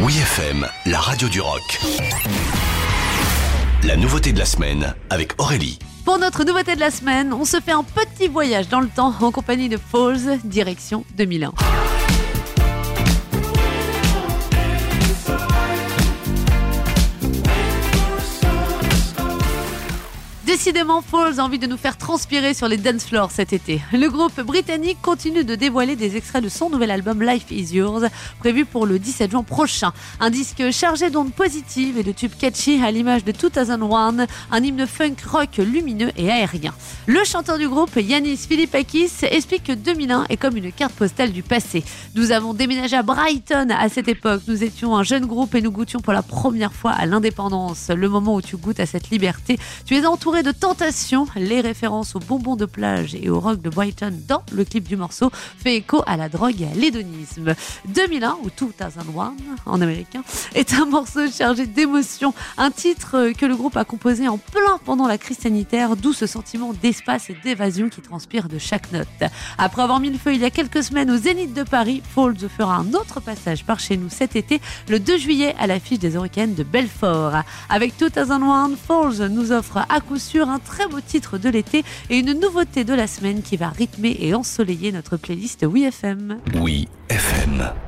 Oui FM, la radio du rock. La nouveauté de la semaine avec Aurélie. Pour notre nouveauté de la semaine, on se fait un petit voyage dans le temps en compagnie de Falls, direction 2001. Décidément, Falls a envie de nous faire transpirer sur les dance floors cet été. Le groupe britannique continue de dévoiler des extraits de son nouvel album Life Is Yours, prévu pour le 17 juin prochain. Un disque chargé d'ondes positives et de tubes catchy à l'image de 2001, un hymne funk rock lumineux et aérien. Le chanteur du groupe, Yanis Philippakis, explique que 2001 est comme une carte postale du passé. Nous avons déménagé à Brighton à cette époque. Nous étions un jeune groupe et nous goûtions pour la première fois à l'indépendance. Le moment où tu goûtes à cette liberté, tu es entouré de tentation. Les références aux bonbons de plage et au rock de Brighton dans le clip du morceau fait écho à la drogue et à l'hédonisme. 2001 ou 2001 en américain est un morceau chargé d'émotions, un titre que le groupe a composé en plein pendant la crise sanitaire, d'où ce sentiment d'espace et d'évasion qui transpire de chaque note. Après avoir mis le feu il y a quelques semaines au Zénith de Paris, Falls fera un autre passage par chez nous cet été, le 2 juillet à l'affiche des Hurricanes de Belfort. Avec 2001, Falls nous offre à coup un très beau titre de l'été et une nouveauté de la semaine qui va rythmer et ensoleiller notre playlist Oui FM. Oui FM.